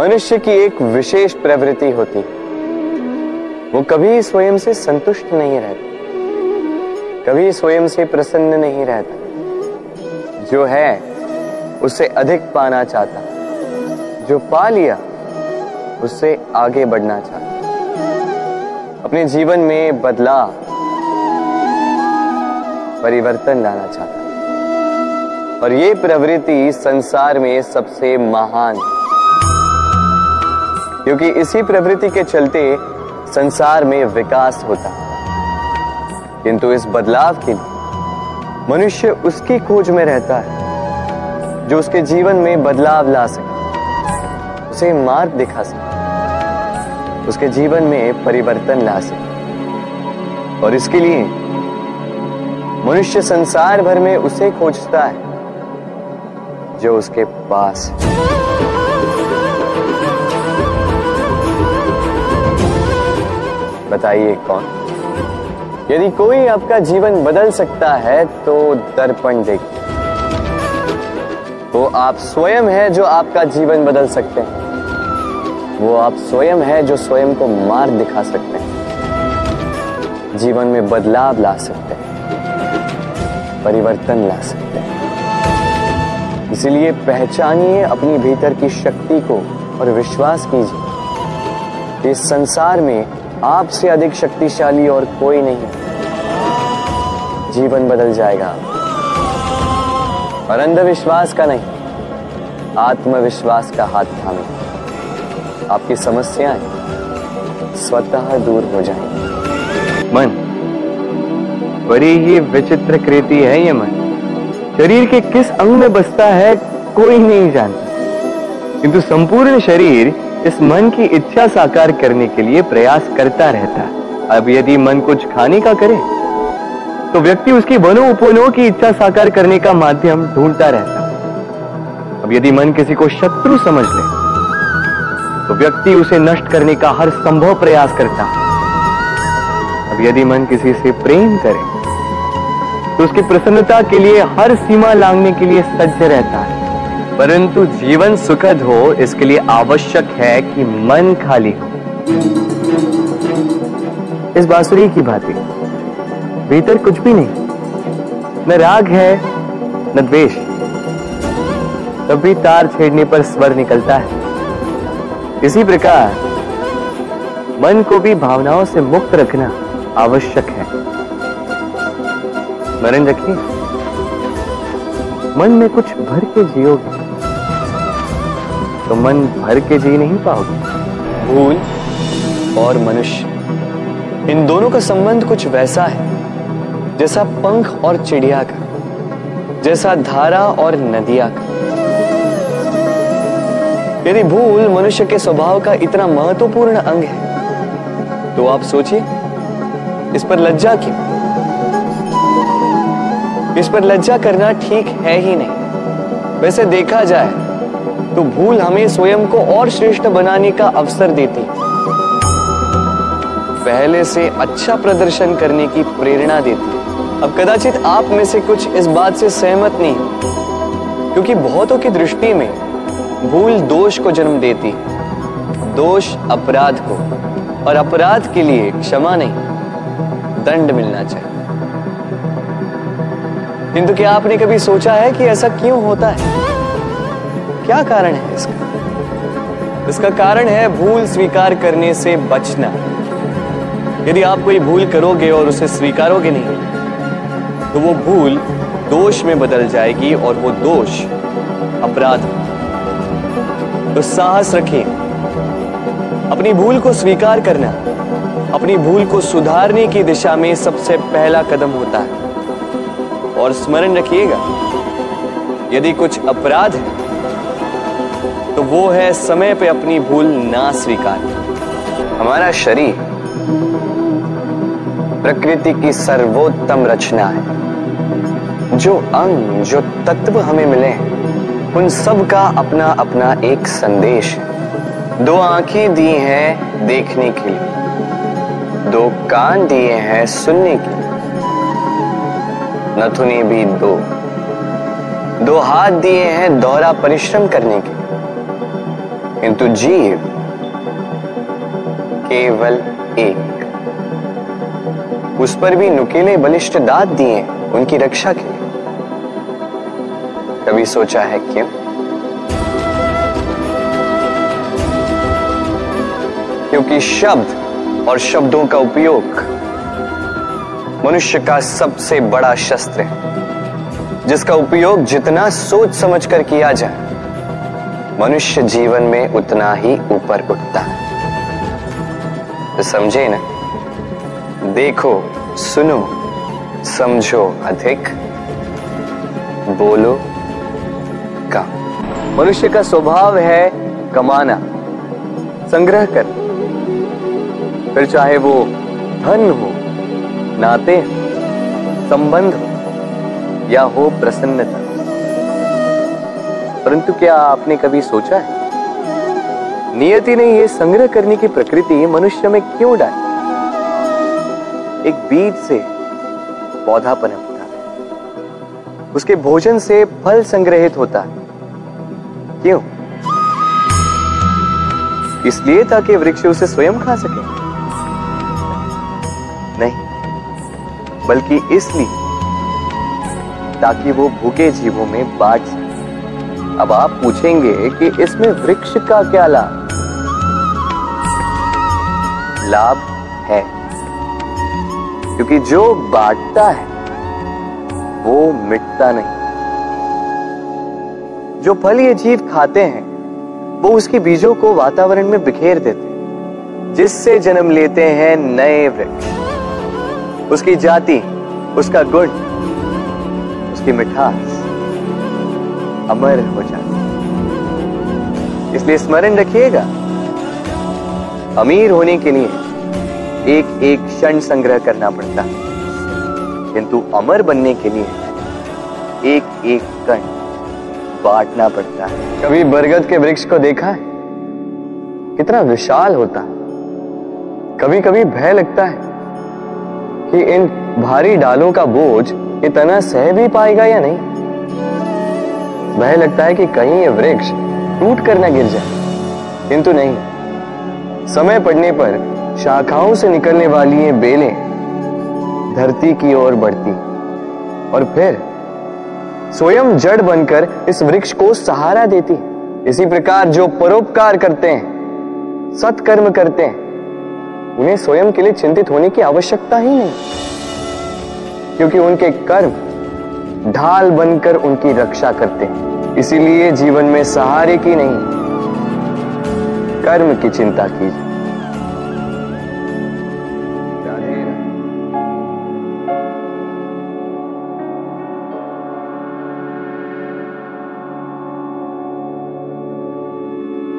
मनुष्य की एक विशेष प्रवृत्ति होती है। वो कभी स्वयं से संतुष्ट नहीं रहता। कभी स्वयं से प्रसन्न नहीं रहता। जो है उससे अधिक पाना चाहता। जो पा लिया उससे आगे बढ़ना चाहता। अपने जीवन में बदलाव, परिवर्तन लाना चाहता। और ये प्रवृत्ति संसार में सबसे महान है। क्योंकि इसी प्रवृत्ति के चलते संसार में विकास होता किंतु इस बदलाव के लिए मनुष्य उसकी खोज में रहता है, जो उसके जीवन में बदलाव ला सके, उसे मार्ग दिखा सके, उसके जीवन में परिवर्तन ला सके। और इसके लिए मनुष्य संसार भर में उसे खोजता है, जो उसके पास है। बताइए कौन? यदि कोई आपका जीवन बदल सकता है तो दर्पण देखिए वो आप स्वयं है जो आपका जीवन बदल सकते हैं। वो आप स्वयं है जो स्वयं को मार्ग दिखा सकते हैं। जीवन में बदलाव ला सकते हैं। परिवर्तन ला सकते हैं। इसलिए पहचानिए अपनी भीतर की शक्ति को और विश्वास कीजिए। इस संसार में आपसे अधिक शक्तिशाली और कोई नहीं। जीवन बदल जाएगा। और अंधविश्वास का नहीं, आत्मविश्वास का हाथ थामे। आपकी समस्याएँ स्वतः दूर हो जाएँगी मन, बड़ी ही विचित्र कृति है ये मन। शरीर के किस अंग में बसता है कोई नहीं जानता। किंतु संपूर्ण शरीर इस मन की इच्छा साकार करने के लिए प्रयास करता रहता। है अब यदि मन कुछ खाने का करे तो व्यक्ति उसकी वनो उपवनों की इच्छा साकार करने का माध्यम ढूंढता रहता। अब यदि मन किसी को शत्रु समझ ले तो व्यक्ति उसे नष्ट करने का हर संभव प्रयास करता। अब यदि मन किसी से प्रेम करे तो उसकी प्रसन्नता के लिए हर सीमा लांगने के लिए सज्ज रहता है। परंतु जीवन सुखद हो, इसके लिए आवश्यक है कि मन खाली हो। इस बांसुरी की भांति। भीतर कुछ भी नहीं। न राग है, न द्वेष। तब भी तार छेड़ने पर स्वर निकलता है। इसी प्रकार, मन को भी भावनाओं से मुक्त रखना आवश्यक है। स्मरण रखिए, मन में कुछ भर के जियोगे। तो मन भर के जी नहीं पाओगे। भूल और मनुष्य, इन दोनों का संबंध कुछ वैसा है, जैसा पंख और चिड़िया का, जैसा धारा और नदिया का। यदि भूल मनुष्य के स्वभाव का इतना महत्वपूर्ण अंग है तो आप सोचिए, इस पर लज्जा क्यों? इस पर लज्जा करना ठीक है ही नहीं। वैसे देखा जाए तो भूल हमें स्वयं को और श्रेष्ठ बनाने का अवसर देती। पहले से अच्छा प्रदर्शन करने की प्रेरणा देती। अब कदाचित आप में से कुछ इस बात से सहमत नहीं क्योंकि बहुतों की दृष्टि में भूल दोष को जन्म देती। दोष अपराध को, और अपराध के लिए क्षमा नहीं, दंड मिलना चाहिए। किंतु क्या आपने कभी सोचा है कि ऐसा क्यों होता है? क्या कारण है इसका? इसका कारण है भूल स्वीकार करने से बचना। यदि आप कोई भूल करोगे और उसे स्वीकारोगे नहीं तो वो भूल दोष में बदल जाएगी और वो दोष अपराध। तो साहस रखिए अपनी भूल को स्वीकार करना, अपनी भूल को सुधारने की दिशा में सबसे पहला कदम होता है। और स्मरण रखिएगा, यदि कुछ अपराध है तो वो है समय पे अपनी भूल ना स्वीकार हमारा शरीर प्रकृति की सर्वोत्तम रचना है। जो अंग, जो तत्व हमें मिले उन सब का अपना अपना एक संदेश है। दो आँखें दी हैं देखने के लिए। दो कान दिए हैं सुनने के लिए। नथुने भी दो। दो हाथ दिए हैं दोहरा परिश्रम करने के किंतु जीव केवल एक उस पर भी नुकीले बलिष्ठ दांत दिए उनकी रक्षा के कभी सोचा है क्यों? क्योंकि शब्द और शब्दों का उपयोग मनुष्य का सबसे बड़ा शस्त्र है, जिसका उपयोग जितना सोच समझकर किया जाए मनुष्य जीवन में उतना ही ऊपर उठता है। तो समझे ना? देखो, सुनो, समझो अधिक, बोलो, कम। मनुष्य का स्वभाव है कमाना, संग्रह कर फिर चाहे वो धन हो, नाते संबंध हो, या हो प्रसन्नता। परंतु क्या आपने कभी सोचा है? नियति ने यह संग्रह करने की प्रकृति मनुष्य में क्यों डाली? एक बीज से पौधा पनपता है उसके भोजन से फल संग्रहित होता है। क्यों? इसलिए ताकि वृक्ष उसे स्वयं खा सके। नहीं, बल्कि इसलिए ताकि वो भूखे जीवों में बांट सके। अब आप पूछेंगे कि इसमें वृक्ष का क्या लाभ? लाभ है। क्योंकि जो बांटता है, वो मिटता नहीं। जो फल ये जीव खाते हैं, वो उसके बीजों को वातावरण में बिखेर देते हैं, जिससे जन्म लेते हैं नए वृक्ष। उसकी जाति, उसका गुण, उसकी मिठास। अमर हो जाती इसलिए स्मरण रखिएगा, अमीर होने के लिए एक एक क्षण संग्रह करना पड़ता है। किंतु अमर बनने के लिए एक एक कण बांटना पड़ता है। कभी बरगद के वृक्ष को देखा है? कितना विशाल होता है। कभी कभी भय लगता है कि इन भारी डालों का बोझ इतना सह भी पाएगा या नहीं। भय लगता है कि कहीं ये वृक्ष टूट कर ना गिर जाए। किंतु नहीं। समय पड़ने पर शाखाओं से निकलने वाली ये बेलें धरती की ओर बढ़ती। और फिर स्वयं जड़ बनकर इस वृक्ष को सहारा देती। इसी प्रकार जो परोपकार करते हैं, सत्कर्म करते हैं, उन्हें स्वयं के लिए चिंतित होने की आवश्यकता ही नहीं। क्योंकि उनके कर्म ढाल बनकर उनकी रक्षा करते हैं। इसीलिए जीवन में सहारे की नहीं, कर्म की चिंता कीजिए।